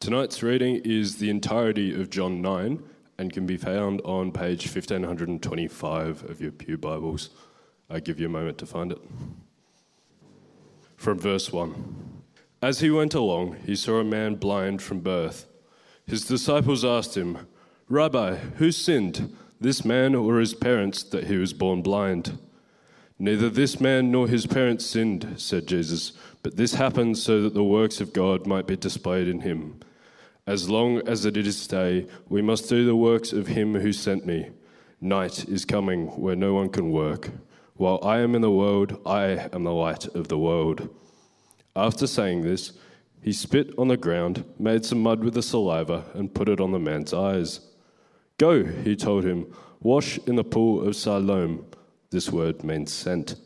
Tonight's reading is the entirety of John 9 and can be found on page 1525 of your Pew Bibles. I give you a moment to find it. From verse 1 As he went along, he saw a man blind from birth. His disciples asked him, Rabbi, who sinned, this man or his parents, that he was born blind? Neither this man nor his parents sinned, said Jesus, but this happened so that the works of God might be displayed in him. As long as it is day, we must do the works of him who sent me. Night is coming where no one can work. While I am in the world, I am the light of the world. After saying this, he spit on the ground, made some mud with the saliva, and put it on the man's eyes. Go, he told him, wash in the pool of Siloam. This word means sent.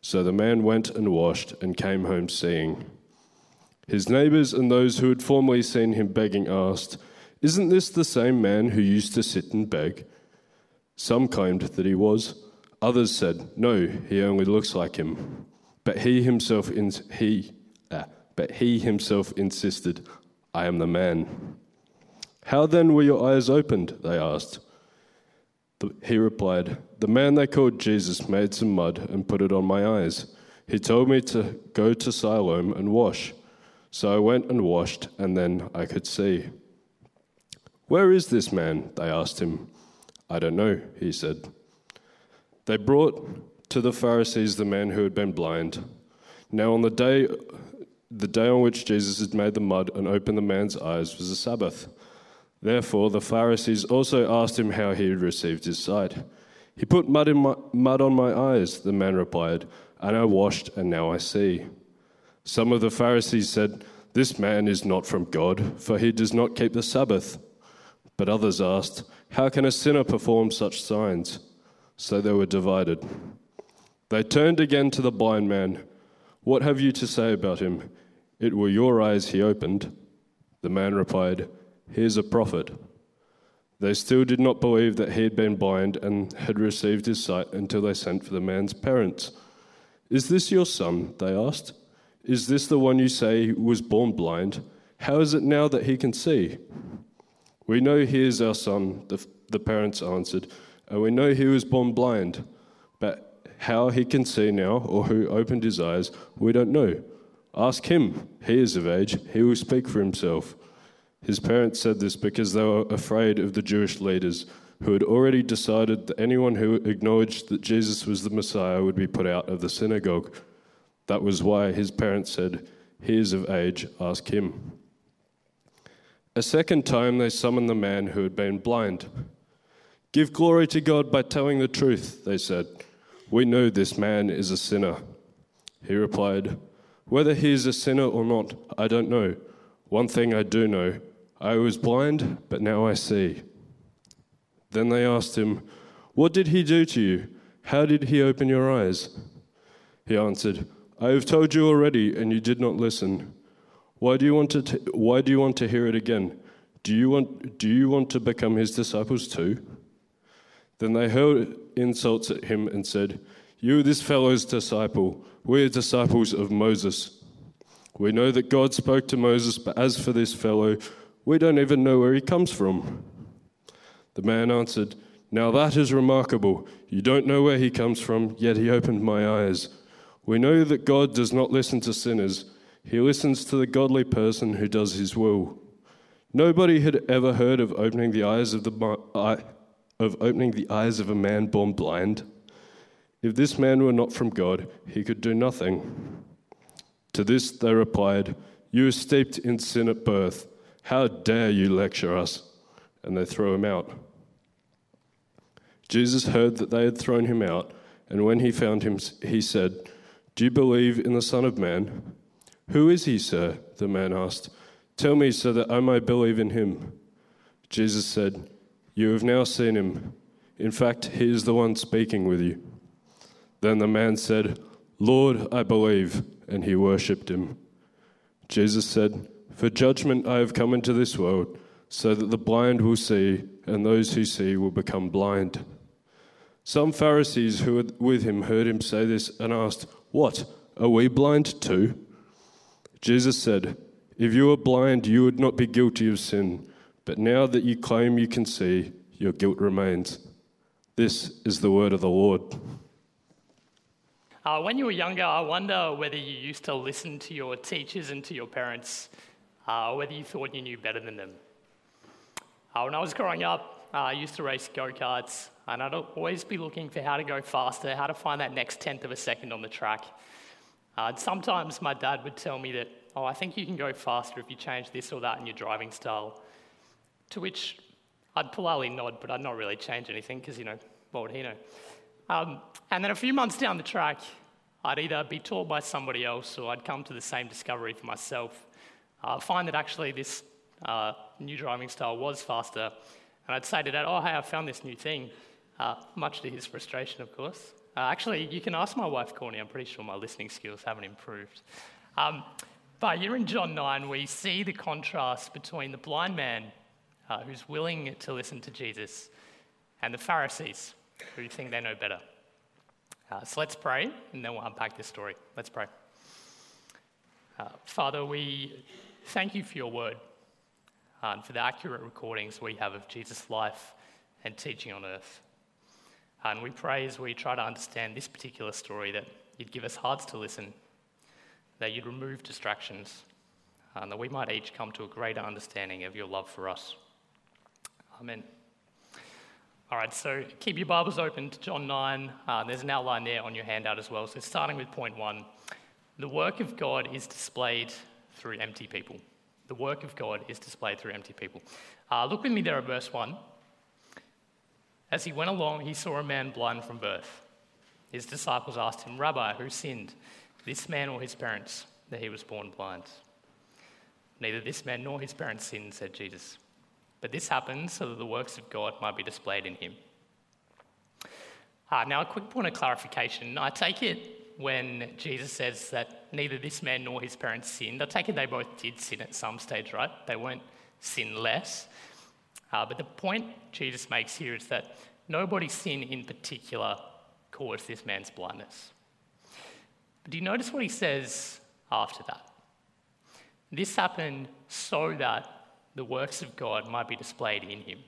So the man went and washed and came home seeing. His neighbors and those who had formerly seen him begging asked, Isn't this the same man who used to sit and beg? Some claimed that he was. Others said, No, he only looks like him. But he himself, he, uh, but he himself insisted, I am the man. How then were your eyes opened? They asked. He replied, The man they called Jesus made some mud and put it on my eyes. He told me to go to Siloam and wash. So I went and washed, and then I could see. Where is this man? They asked him. I don't know, he said. They brought to the Pharisees the man who had been blind. Now, on the day, the day on which Jesus had made the mud and opened the man's eyes was a Sabbath. Therefore, the Pharisees also asked him how he had received his sight. He put mud, in my, mud on my eyes, the man replied, and I washed, and now I see. Some of the Pharisees said, This man is not from God, for he does not keep the Sabbath. But others asked, How can a sinner perform such signs? So they were divided. They turned again to the blind man. What have you to say about him? It were your eyes he opened. The man replied, He is a prophet. They still did not believe that he had been blind and had received his sight until they sent for the man's parents. Is this your son? They asked. Is this the one you say was born blind? How is it now that he can see? We know he is our son, the, the parents answered, and we know he was born blind. But how he can see now, or who opened his eyes, we don't know. Ask him. He is of age, he will speak for himself. His parents said this because they were afraid of the Jewish leaders who had already decided that anyone who acknowledged that Jesus was the Messiah would be put out of the synagogue. That was why his parents said, He is of age, ask him. A second time they summoned the man who had been blind. Give glory to God by telling the truth, they said. We know this man is a sinner. He replied, Whether he is a sinner or not, I don't know. One thing I do know I was blind, but now I see. Then they asked him, What did he do to you? How did he open your eyes? He answered, I have told you already, and you did not listen. Why do you want to, t- why do you want to hear it again? Do you, want, do you want to become his disciples too? Then they hurled insults at him and said, You, this fellow's disciple, we are disciples of Moses. We know that God spoke to Moses, but as for this fellow, we don't even know where he comes from. The man answered, Now that is remarkable. You don't know where he comes from, yet he opened my eyes. We know that God does not listen to sinners, He listens to the godly person who does His will. Nobody had ever heard of opening the eyes of, the, of opening the eyes of a man born blind. If this man were not from God, he could do nothing. To this they replied, You are steeped in sin at birth. How dare you lecture us? And they threw him out. Jesus heard that they had thrown him out, and when he found him, he said, do you believe in the Son of Man? Who is he, sir? The man asked. Tell me so that I may believe in him. Jesus said, You have now seen him. In fact, he is the one speaking with you. Then the man said, Lord, I believe, and he worshipped him. Jesus said, For judgment I have come into this world, so that the blind will see, and those who see will become blind. Some Pharisees who were with him heard him say this and asked, what? Are we blind too? Jesus said, If you were blind, you would not be guilty of sin. But now that you claim you can see, your guilt remains. This is the word of the Lord. Uh, when you were younger, I wonder whether you used to listen to your teachers and to your parents, uh, whether you thought you knew better than them. Uh, when I was growing up, uh, I used to race go karts, and I'd always be looking for how to go faster, how to find that next tenth of a second on the track. Uh, sometimes my dad would tell me that, oh, I think you can go faster if you change this or that in your driving style. To which I'd politely nod, but I'd not really change anything because, you know, what would he know? Um, and then a few months down the track, I'd either be taught by somebody else or I'd come to the same discovery for myself. I uh, find that actually this uh, new driving style was faster. And I'd say to dad, oh, hey, I found this new thing, uh, much to his frustration, of course. Uh, actually, you can ask my wife, Courtney. I'm pretty sure my listening skills haven't improved. Um, but here in John 9, we see the contrast between the blind man uh, who's willing to listen to Jesus and the Pharisees who think they know better. Uh, so let's pray, and then we'll unpack this story. Let's pray. Uh, Father, we thank you for your word and for the accurate recordings we have of Jesus' life and teaching on earth. And we pray as we try to understand this particular story that you'd give us hearts to listen, that you'd remove distractions, and that we might each come to a greater understanding of your love for us. Amen. All right, so keep your Bibles open to John 9. Uh, there's an outline there on your handout as well. So, starting with point one the work of God is displayed through empty people. The work of God is displayed through empty people. Uh, look with me there at verse 1. As he went along, he saw a man blind from birth. His disciples asked him, Rabbi, who sinned, this man or his parents, that he was born blind? Neither this man nor his parents sinned, said Jesus. But this happened so that the works of God might be displayed in him. Uh, now, a quick point of clarification. I take it when Jesus says that neither this man nor his parents sinned, I take it they both did sin at some stage, right? They weren't sinless. Uh, but the point Jesus makes here is that nobody's sin in particular caused this man's blindness. But do you notice what he says after that? This happened so that the works of God might be displayed in him.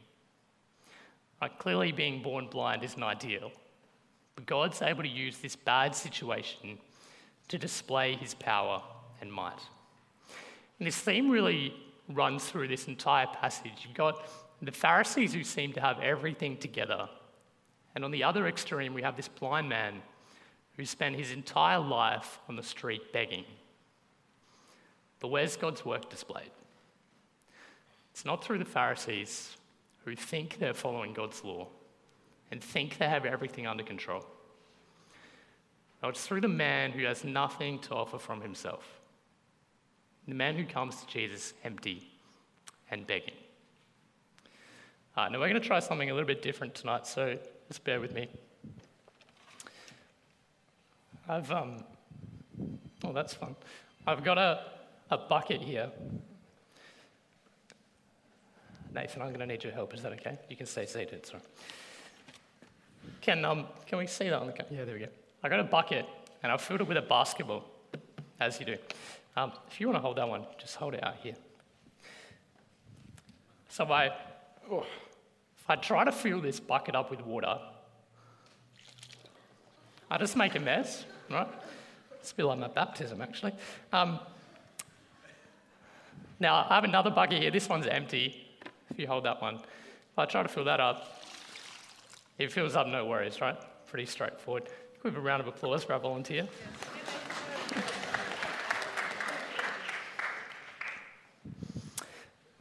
Right, clearly, being born blind isn't ideal, but God's able to use this bad situation to display his power and might. And this theme really runs through this entire passage. You've got the Pharisees who seem to have everything together. And on the other extreme, we have this blind man who spent his entire life on the street begging. But where's God's work displayed? It's not through the Pharisees who think they're following God's law and think they have everything under control. No, it's through the man who has nothing to offer from himself. The man who comes to Jesus empty and begging. Uh, now, we're going to try something a little bit different tonight, so just bear with me. I've, um, oh, that's fun. I've got a, a bucket here. Nathan, I'm going to need your help. Is that okay? You can stay seated. Sorry. Can, um, can we see that on the camera? Yeah, there we go. I got a bucket and I've filled it with a basketball, as you do. Um, if you want to hold that one, just hold it out here. So I, oh, if I try to fill this bucket up with water, I just make a mess, right? It's a bit like my baptism, actually. Um, now, I have another bucket here. This one's empty. If you hold that one, if I try to fill that up, it fills up, no worries, right? Pretty straightforward. Give a round of applause for our volunteer.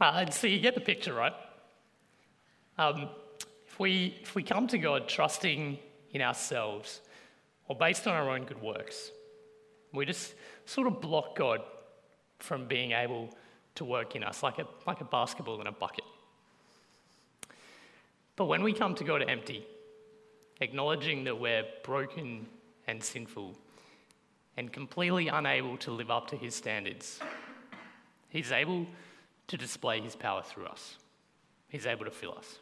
uh, so you get the picture, right? Um, if, we, if we come to God trusting in ourselves or based on our own good works, we just sort of block God from being able to work in us like a, like a basketball in a bucket. But when we come to God empty, acknowledging that we're broken and sinful and completely unable to live up to His standards, He's able to display His power through us. He's able to fill us.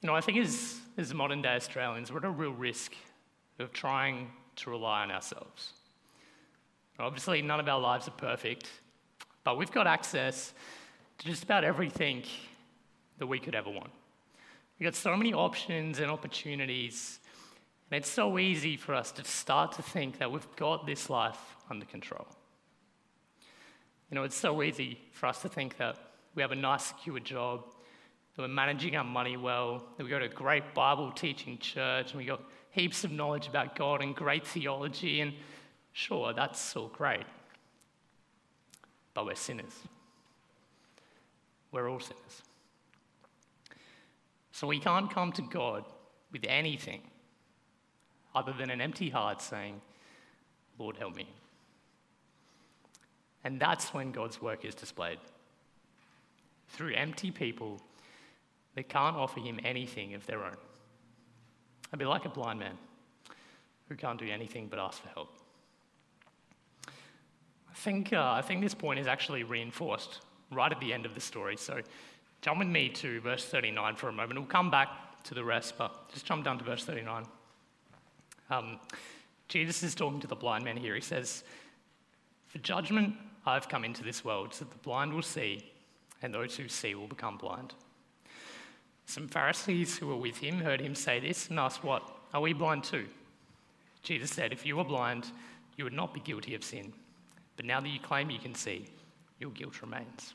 You know, I think as, as modern day Australians, we're at a real risk of trying to rely on ourselves. Obviously, none of our lives are perfect, but we've got access to just about everything that we could ever want. We've got so many options and opportunities, and it's so easy for us to start to think that we've got this life under control. You know, it's so easy for us to think that we have a nice, secure job, that we're managing our money well, that we go to a great Bible teaching church, and we got heaps of knowledge about God and great theology, and sure, that's all great. But we're sinners. We're all sinners. So we can't come to God with anything other than an empty heart saying, Lord, help me. And that's when God's work is displayed. Through empty people that can't offer him anything of their own. I'd be like a blind man who can't do anything but ask for help. I think, uh, I think this point is actually reinforced right at the end of the story. So jump with me to verse 39 for a moment. We'll come back to the rest, but just jump down to verse 39. Um, Jesus is talking to the blind man here. He says, For judgment I've come into this world, so that the blind will see, and those who see will become blind. Some Pharisees who were with him heard him say this and asked, What? Are we blind too? Jesus said, If you were blind, you would not be guilty of sin. But now that you claim you can see, your guilt remains.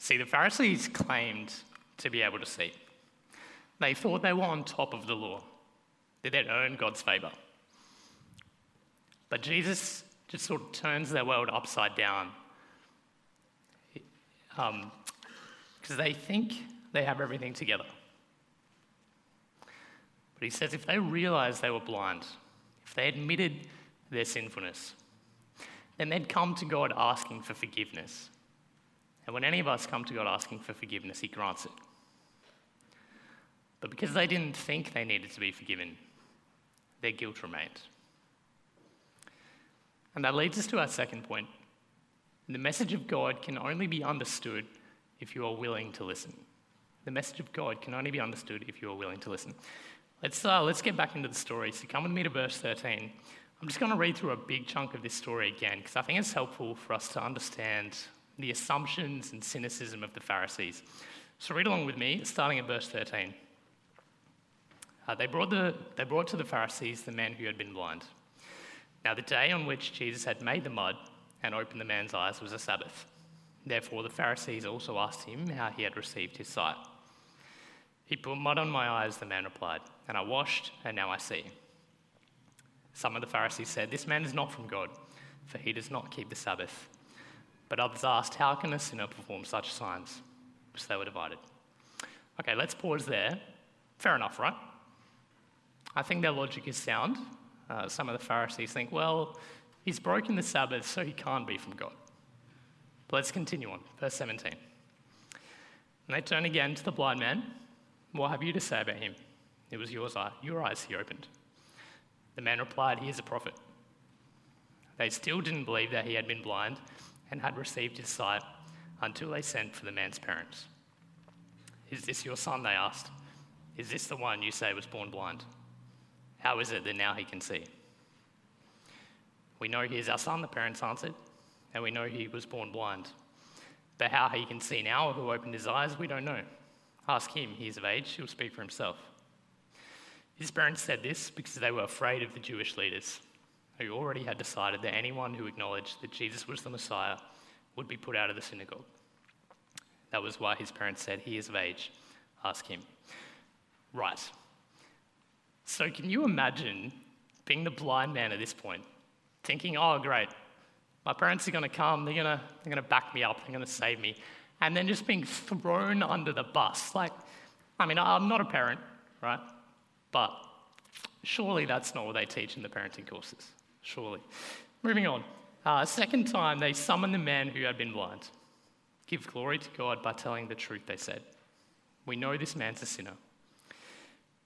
See, the Pharisees claimed to be able to see. They thought they were on top of the law, that they'd earned God's favour. But Jesus just sort of turns their world upside down because um, they think they have everything together. But he says if they realized they were blind, if they admitted their sinfulness, then they'd come to God asking for forgiveness. And when any of us come to God asking for forgiveness, He grants it. But because they didn't think they needed to be forgiven, their guilt remained. And that leads us to our second point. The message of God can only be understood if you are willing to listen. The message of God can only be understood if you are willing to listen. Let's, uh, let's get back into the story. So come with me to verse 13. I'm just going to read through a big chunk of this story again because I think it's helpful for us to understand the assumptions and cynicism of the Pharisees. So read along with me, starting at verse 13. Uh, they, brought the, they brought to the Pharisees the man who had been blind. Now, the day on which Jesus had made the mud and opened the man's eyes was a Sabbath. Therefore, the Pharisees also asked him how he had received his sight. He put mud on my eyes, the man replied, and I washed, and now I see. Some of the Pharisees said, This man is not from God, for he does not keep the Sabbath. But others asked, How can a sinner perform such signs? So they were divided. Okay, let's pause there. Fair enough, right? I think their logic is sound. Uh, some of the Pharisees think, well, he's broken the Sabbath, so he can't be from God. But let's continue on. Verse 17. And they turn again to the blind man. What have you to say about him? It was yours, your eyes he opened. The man replied, He is a prophet. They still didn't believe that he had been blind and had received his sight until they sent for the man's parents. Is this your son? They asked. Is this the one you say was born blind? How is it that now he can see? We know he is our son, the parents answered, and we know he was born blind. But how he can see now or who opened his eyes, we don't know. Ask him, he is of age, he'll speak for himself. His parents said this because they were afraid of the Jewish leaders, who already had decided that anyone who acknowledged that Jesus was the Messiah would be put out of the synagogue. That was why his parents said, He is of age, ask him. Right. So, can you imagine being the blind man at this point, thinking, Oh, great, my parents are going to come, they're going to, they're going to back me up, they're going to save me, and then just being thrown under the bus? Like, I mean, I'm not a parent, right? But surely that's not what they teach in the parenting courses. Surely. Moving on. Uh, second time, they summoned the man who had been blind. Give glory to God by telling the truth, they said. We know this man's a sinner.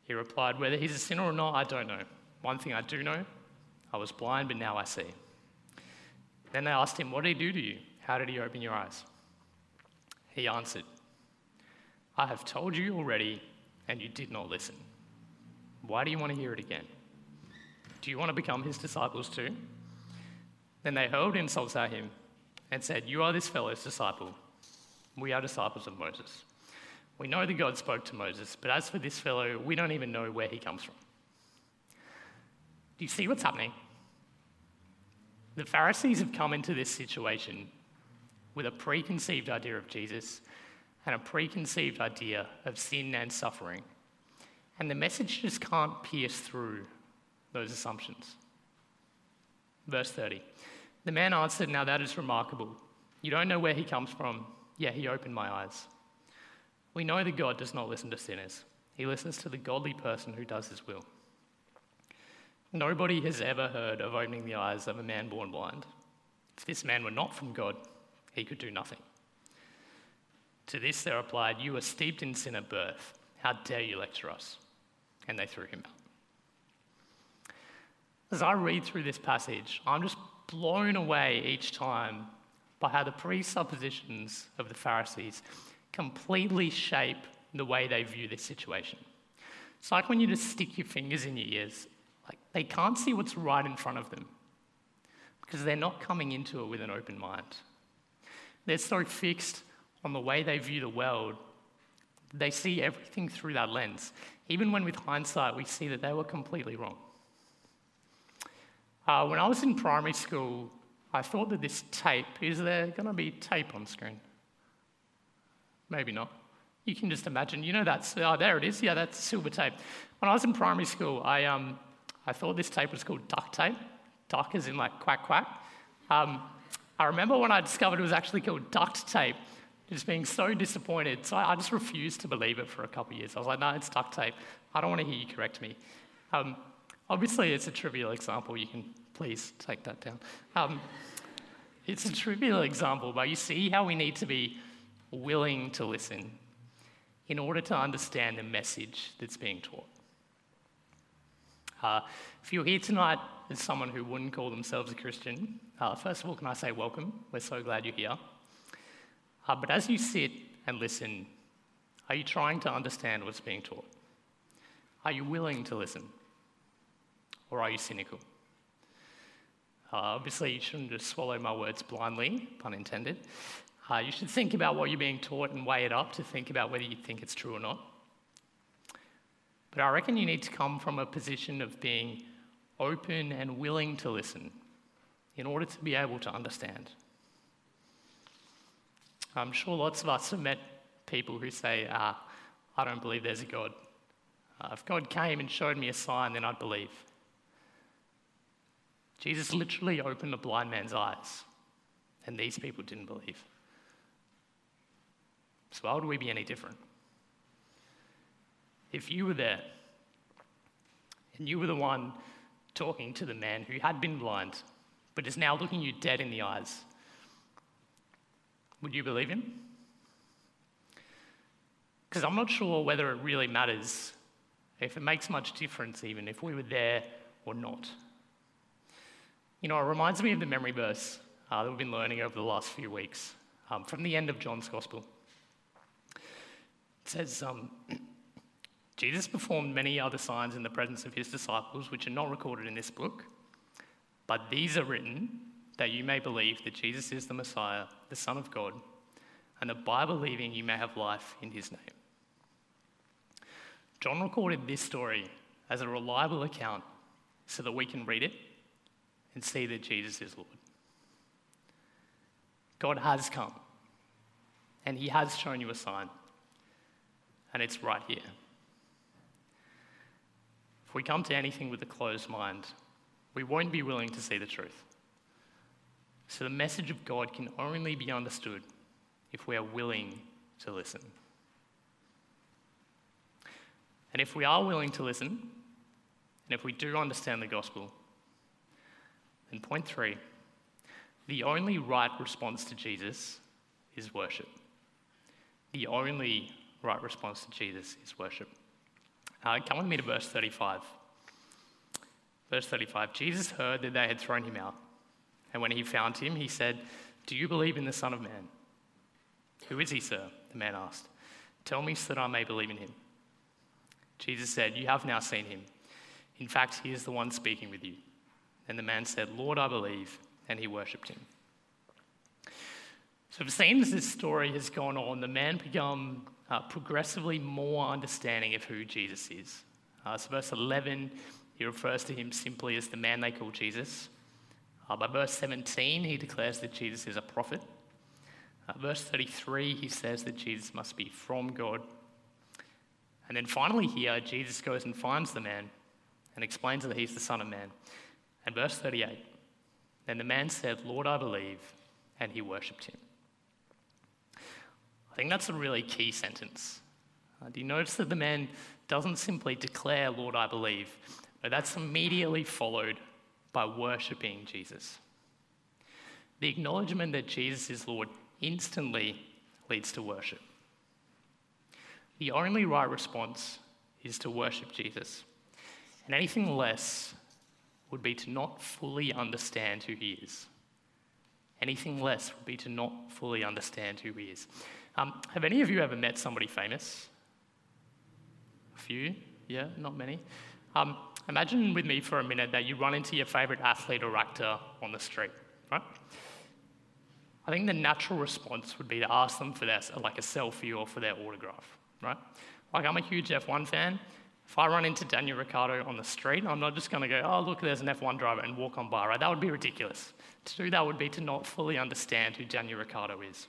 He replied, Whether he's a sinner or not, I don't know. One thing I do know I was blind, but now I see. Then they asked him, What did he do to you? How did he open your eyes? He answered, I have told you already, and you did not listen. Why do you want to hear it again? Do you want to become his disciples too? Then they hurled insults at him and said, You are this fellow's disciple. We are disciples of Moses. We know that God spoke to Moses, but as for this fellow, we don't even know where he comes from. Do you see what's happening? The Pharisees have come into this situation with a preconceived idea of Jesus and a preconceived idea of sin and suffering. And the message just can't pierce through those assumptions. Verse 30 The man answered, Now that is remarkable. You don't know where he comes from, yet he opened my eyes. We know that God does not listen to sinners, he listens to the godly person who does his will. Nobody has ever heard of opening the eyes of a man born blind. If this man were not from God, he could do nothing. To this they replied, You are steeped in sin at birth. How dare you lecture us? And they threw him out. As I read through this passage, I'm just blown away each time by how the presuppositions of the Pharisees completely shape the way they view this situation. It's like when you just stick your fingers in your ears, like they can't see what's right in front of them because they're not coming into it with an open mind. They're so fixed on the way they view the world, they see everything through that lens. Even when, with hindsight, we see that they were completely wrong. Uh, when I was in primary school, I thought that this tape is there going to be tape on screen? Maybe not. You can just imagine. You know that's oh, there it is. Yeah, that's silver tape. When I was in primary school, I um, I thought this tape was called duck tape. Duck is in like quack quack. Um, I remember when I discovered it was actually called duct tape, just being so disappointed. So I just refused to believe it for a couple of years. I was like, no, it's duck tape. I don't want to hear you correct me. Um, obviously, it's a trivial example. You can please take that down. Um, it's a trivial example, but you see how we need to be willing to listen in order to understand the message that's being taught. Uh, if you're here tonight as someone who wouldn't call themselves a Christian, uh, first of all, can I say welcome? We're so glad you're here. Uh, but as you sit and listen, are you trying to understand what's being taught? Are you willing to listen? Or are you cynical? Uh, obviously, you shouldn't just swallow my words blindly, pun intended. Uh, you should think about what you're being taught and weigh it up to think about whether you think it's true or not. But I reckon you need to come from a position of being open and willing to listen in order to be able to understand. I'm sure lots of us have met people who say, ah, I don't believe there's a God. Uh, if God came and showed me a sign, then I'd believe. Jesus literally opened a blind man's eyes, and these people didn't believe. So, why would we be any different? if you were there and you were the one talking to the man who had been blind but is now looking you dead in the eyes, would you believe him? Because I'm not sure whether it really matters, if it makes much difference even if we were there or not. You know, it reminds me of the memory verse uh, that we've been learning over the last few weeks um, from the end of John's Gospel. It says, um, Jesus performed many other signs in the presence of his disciples, which are not recorded in this book, but these are written that you may believe that Jesus is the Messiah, the Son of God, and that by believing you may have life in his name. John recorded this story as a reliable account so that we can read it and see that Jesus is Lord. God has come, and he has shown you a sign, and it's right here. If we come to anything with a closed mind, we won't be willing to see the truth. So the message of God can only be understood if we are willing to listen. And if we are willing to listen, and if we do understand the gospel, then point three, the only right response to Jesus is worship. The only right response to Jesus is worship. Uh, come with me to verse 35. Verse 35 Jesus heard that they had thrown him out. And when he found him, he said, Do you believe in the Son of Man? Who is he, sir? The man asked. Tell me so that I may believe in him. Jesus said, You have now seen him. In fact, he is the one speaking with you. And the man said, Lord, I believe. And he worshipped him. So it seems this story has gone on, the man become uh, progressively more understanding of who Jesus is. Uh, so verse 11, he refers to him simply as the man they call Jesus. Uh, by verse 17, he declares that Jesus is a prophet. Uh, verse 33, he says that Jesus must be from God. And then finally, here, Jesus goes and finds the man and explains that he's the Son of Man. And verse 38, then the man said, Lord, I believe, and he worshipped him. I think that's a really key sentence. Uh, do you notice that the man doesn't simply declare, Lord, I believe, but that's immediately followed by worshipping Jesus. The acknowledgement that Jesus is Lord instantly leads to worship. The only right response is to worship Jesus. And anything less would be to not fully understand who he is. Anything less would be to not fully understand who he is. Um, have any of you ever met somebody famous? A few? Yeah, not many. Um, imagine with me for a minute that you run into your favourite athlete or actor on the street, right? I think the natural response would be to ask them for their, like a selfie or for their autograph, right? Like I'm a huge F1 fan. If I run into Daniel Ricciardo on the street, I'm not just going to go, oh, look, there's an F1 driver and walk on by, right? That would be ridiculous. To do that would be to not fully understand who Daniel Ricciardo is.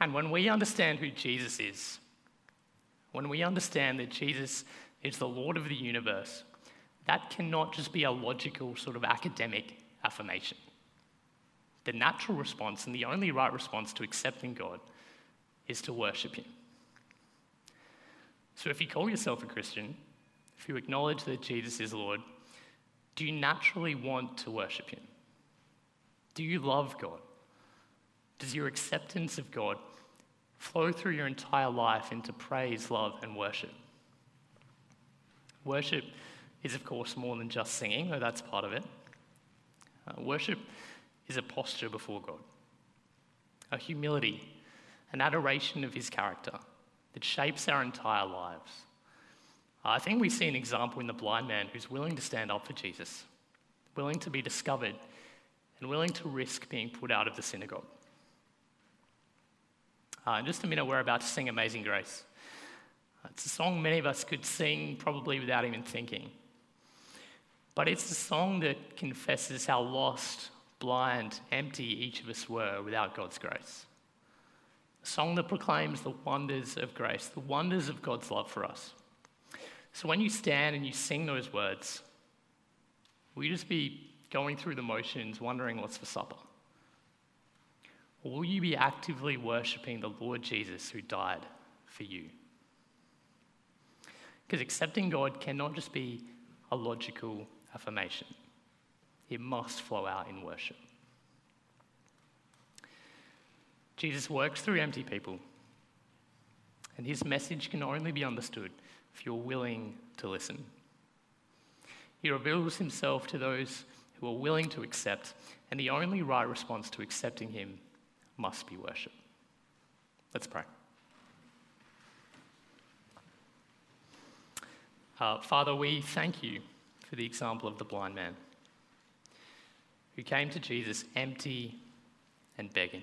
And when we understand who Jesus is, when we understand that Jesus is the Lord of the universe, that cannot just be a logical sort of academic affirmation. The natural response and the only right response to accepting God is to worship Him. So if you call yourself a Christian, if you acknowledge that Jesus is Lord, do you naturally want to worship Him? Do you love God? Does your acceptance of God flow through your entire life into praise, love, and worship. Worship is, of course, more than just singing, though that's part of it. Uh, worship is a posture before God, a humility, an adoration of His character that shapes our entire lives. I think we see an example in the blind man who's willing to stand up for Jesus, willing to be discovered, and willing to risk being put out of the synagogue. Uh, in just a minute, we're about to sing Amazing Grace. It's a song many of us could sing probably without even thinking. But it's a song that confesses how lost, blind, empty each of us were without God's grace. A song that proclaims the wonders of grace, the wonders of God's love for us. So when you stand and you sing those words, will you just be going through the motions, wondering what's for supper? Or will you be actively worshipping the Lord Jesus who died for you? Because accepting God cannot just be a logical affirmation, it must flow out in worship. Jesus works through empty people, and his message can only be understood if you're willing to listen. He reveals himself to those who are willing to accept, and the only right response to accepting him must be worship. Let's pray. Uh, Father, we thank you for the example of the blind man who came to Jesus empty and begging.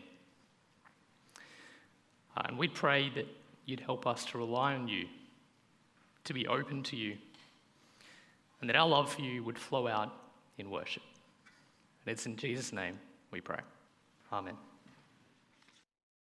Uh, and we pray that you'd help us to rely on you, to be open to you, and that our love for you would flow out in worship. And it's in Jesus' name we pray. Amen.